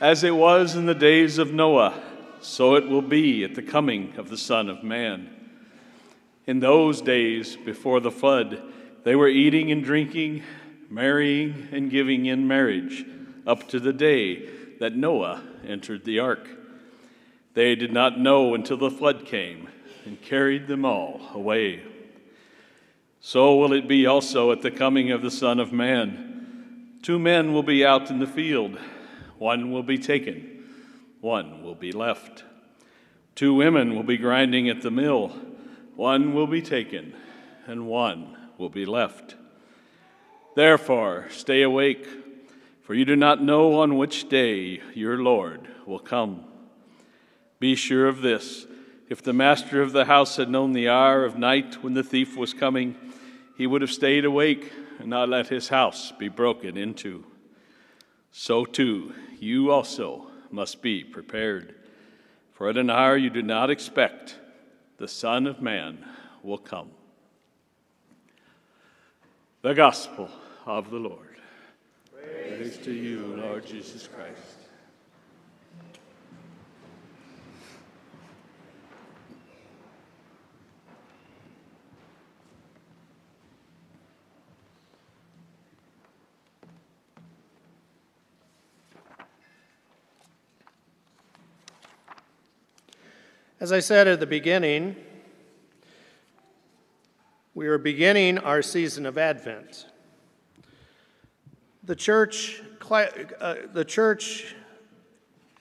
As it was in the days of Noah, so it will be at the coming of the Son of Man. In those days before the flood, they were eating and drinking, marrying and giving in marriage, up to the day that Noah entered the ark. They did not know until the flood came and carried them all away. So will it be also at the coming of the Son of Man. Two men will be out in the field, one will be taken, one will be left. Two women will be grinding at the mill, one will be taken, and one will be left. Therefore, stay awake, for you do not know on which day your Lord will come. Be sure of this if the master of the house had known the hour of night when the thief was coming, he would have stayed awake and not let his house be broken into. So too, you also must be prepared. For at an hour you do not expect, the Son of Man will come. The Gospel of the Lord. Praise, Praise to you, Lord Jesus Christ. As I said at the beginning, we are beginning our season of Advent. The church, uh, the church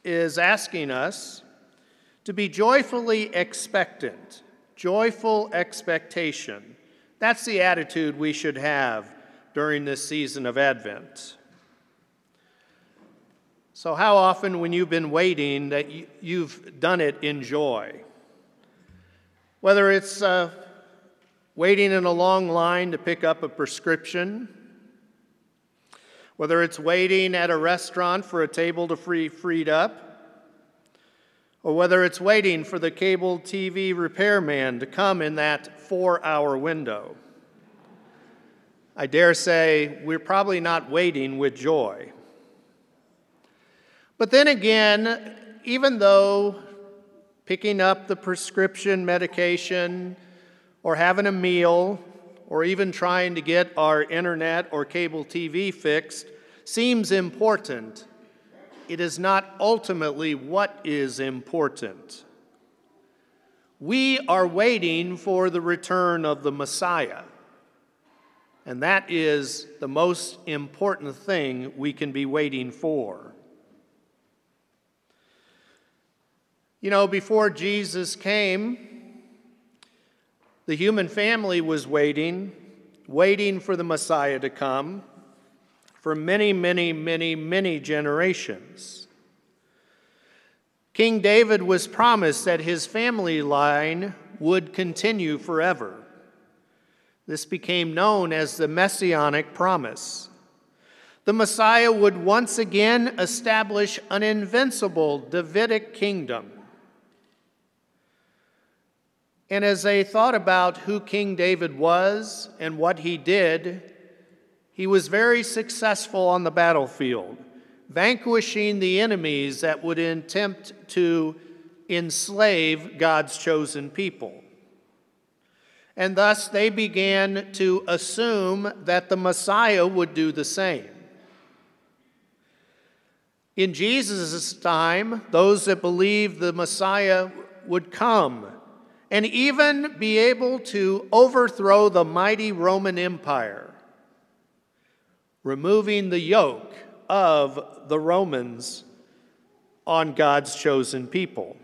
is asking us to be joyfully expectant, joyful expectation. That's the attitude we should have during this season of Advent. So, how often, when you've been waiting, that you've done it in joy? Whether it's uh, waiting in a long line to pick up a prescription, whether it's waiting at a restaurant for a table to free freed up, or whether it's waiting for the cable TV repairman to come in that four hour window. I dare say we're probably not waiting with joy. But then again, even though picking up the prescription medication or having a meal or even trying to get our internet or cable TV fixed seems important, it is not ultimately what is important. We are waiting for the return of the Messiah. And that is the most important thing we can be waiting for. You know, before Jesus came, the human family was waiting, waiting for the Messiah to come for many, many, many, many generations. King David was promised that his family line would continue forever. This became known as the Messianic promise. The Messiah would once again establish an invincible Davidic kingdom and as they thought about who King David was and what he did, he was very successful on the battlefield, vanquishing the enemies that would attempt to enslave God's chosen people. And thus they began to assume that the Messiah would do the same. In Jesus' time, those that believed the Messiah would come and even be able to overthrow the mighty Roman Empire, removing the yoke of the Romans on God's chosen people.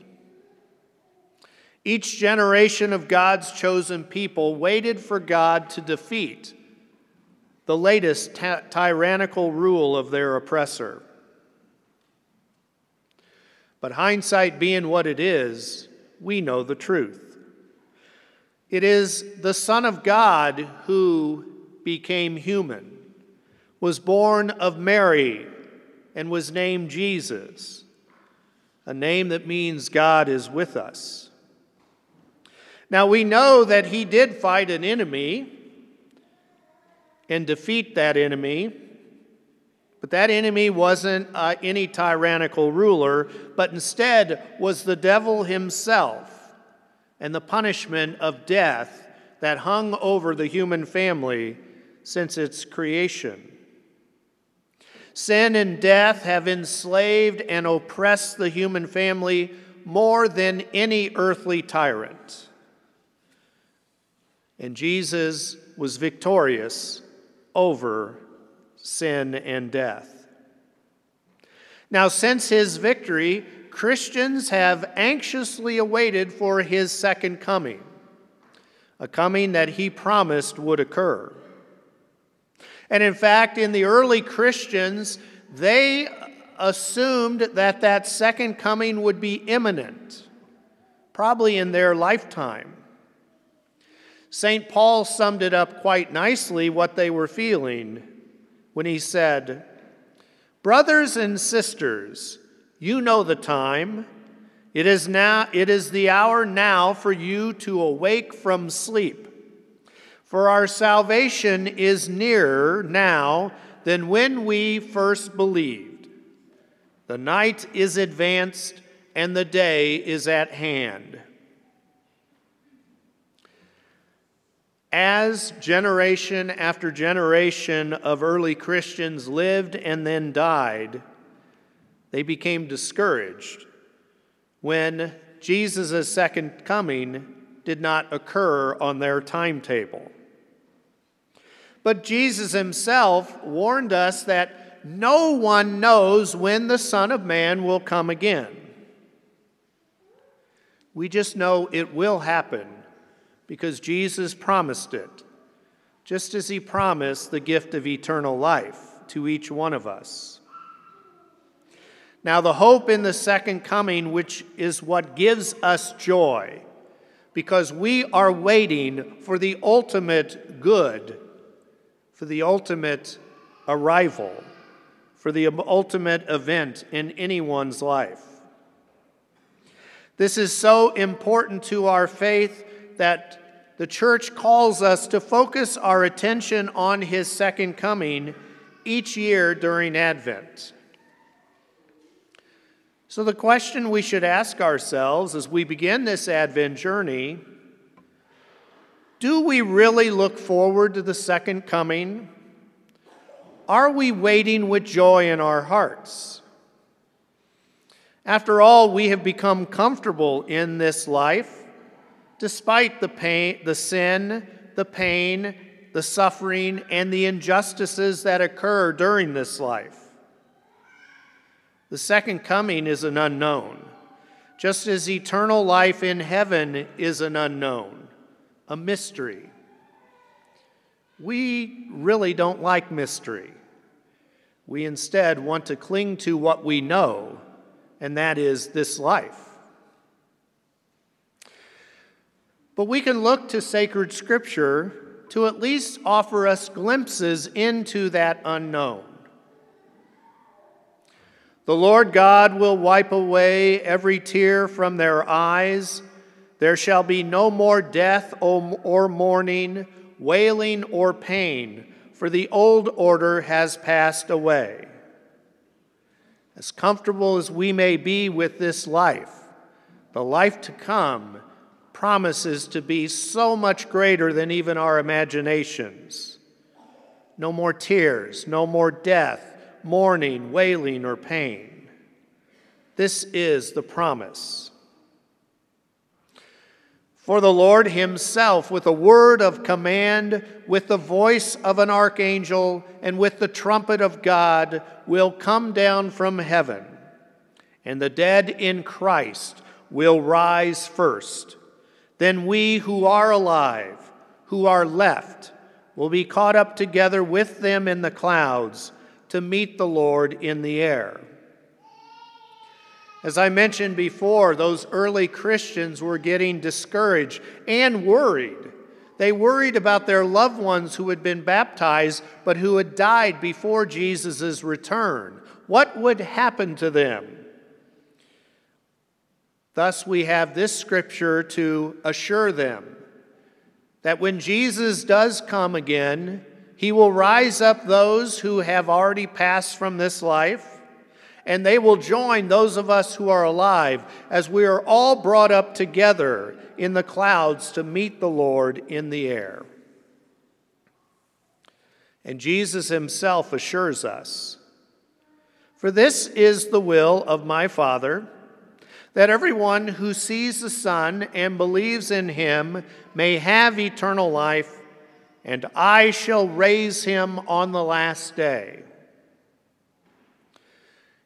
Each generation of God's chosen people waited for God to defeat the latest ty- tyrannical rule of their oppressor. But hindsight being what it is, we know the truth. It is the Son of God who became human, was born of Mary, and was named Jesus, a name that means God is with us. Now we know that he did fight an enemy and defeat that enemy, But that enemy wasn't uh, any tyrannical ruler, but instead was the devil himself and the punishment of death that hung over the human family since its creation. Sin and death have enslaved and oppressed the human family more than any earthly tyrant. And Jesus was victorious over sin and death. Now, since his victory, Christians have anxiously awaited for his second coming, a coming that he promised would occur. And in fact, in the early Christians, they assumed that that second coming would be imminent, probably in their lifetime. St. Paul summed it up quite nicely what they were feeling when he said, Brothers and sisters, you know the time. It is now it is the hour now for you to awake from sleep. For our salvation is nearer now than when we first believed. The night is advanced and the day is at hand. As generation after generation of early Christians lived and then died, they became discouraged when Jesus' second coming did not occur on their timetable. But Jesus himself warned us that no one knows when the Son of Man will come again. We just know it will happen because Jesus promised it, just as he promised the gift of eternal life to each one of us. Now, the hope in the second coming, which is what gives us joy, because we are waiting for the ultimate good for the ultimate arrival, for the ultimate event in anyone's life. This is so important to our faith that the church calls us to focus our attention on his second coming each year during Advent. So, the question we should ask ourselves as we begin this Advent journey do we really look forward to the second coming? Are we waiting with joy in our hearts? After all, we have become comfortable in this life, despite the pain, the sin, the pain, the suffering, and the injustices that occur during this life. The second coming is an unknown, just as eternal life in heaven is an unknown a mystery. We really don't like mystery. We instead want to cling to what we know, and that is this life. But we can look to sacred scripture to at least offer us glimpses into that unknown. The Lord God will wipe away every tear from their eyes there shall be no more death or mourning, wailing or pain, for the old order has passed away. As comfortable as we may be with this life, the life to come promises to be so much greater than even our imaginations. No more tears, no more death, mourning, wailing, or pain. This is the promise. For the Lord himself, with a word of command, with the voice of an archangel, and with the trumpet of God, will come down from heaven. And the dead in Christ will rise first. Then we who are alive, who are left, will be caught up together with them in the clouds to meet the Lord in the air. As I mentioned before, those early Christians were getting discouraged and worried. They worried about their loved ones who had been baptized but who had died before Jesus' return. What would happen to them? Thus, we have this scripture to assure them that when Jesus does come again, He will rise up those who have already passed from this life, and they will join those of us who are alive as we are all brought up together in the clouds to meet the Lord in the air. And Jesus himself assures us For this is the will of my Father, that everyone who sees the Son and believes in him may have eternal life, and I shall raise him on the last day.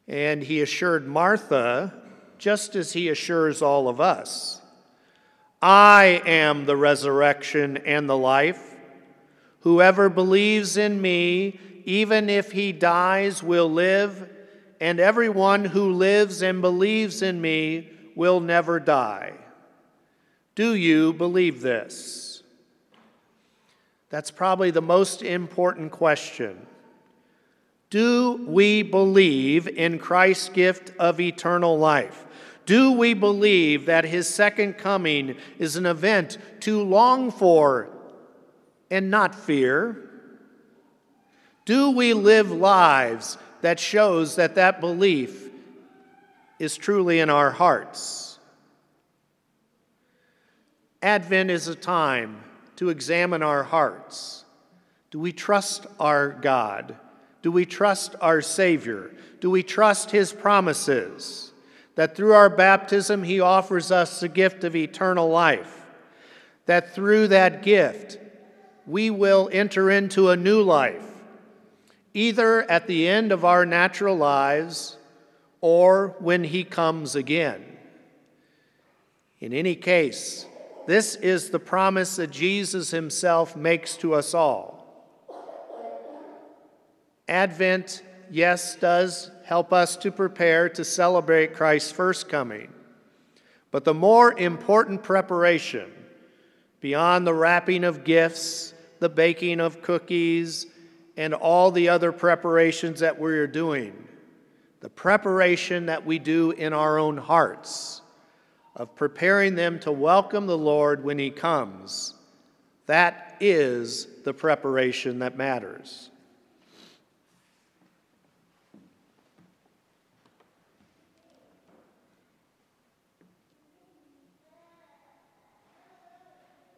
And he assured Martha, just as he assures all of us I am the resurrection and the life. Whoever believes in me, even if he dies, will live, and everyone who lives and believes in me will never die. Do you believe this? That's probably the most important question. Do we believe in Christ's gift of eternal life? Do we believe that his second coming is an event to long for and not fear? Do we live lives that shows that that belief is truly in our hearts? Advent is a time to examine our hearts. Do we trust our God? Do we trust our Savior? Do we trust His promises? That through our baptism, He offers us the gift of eternal life. That through that gift, we will enter into a new life, either at the end of our natural lives or when He comes again. In any case, this is the promise that Jesus Himself makes to us all. Advent, yes, does help us to prepare to celebrate Christ's first coming. But the more important preparation, beyond the wrapping of gifts the baking of cookies, and all the other preparations that we're doing. The preparation that we do in our own hearts of preparing them to welcome the Lord when He comes. That is the preparation that matters.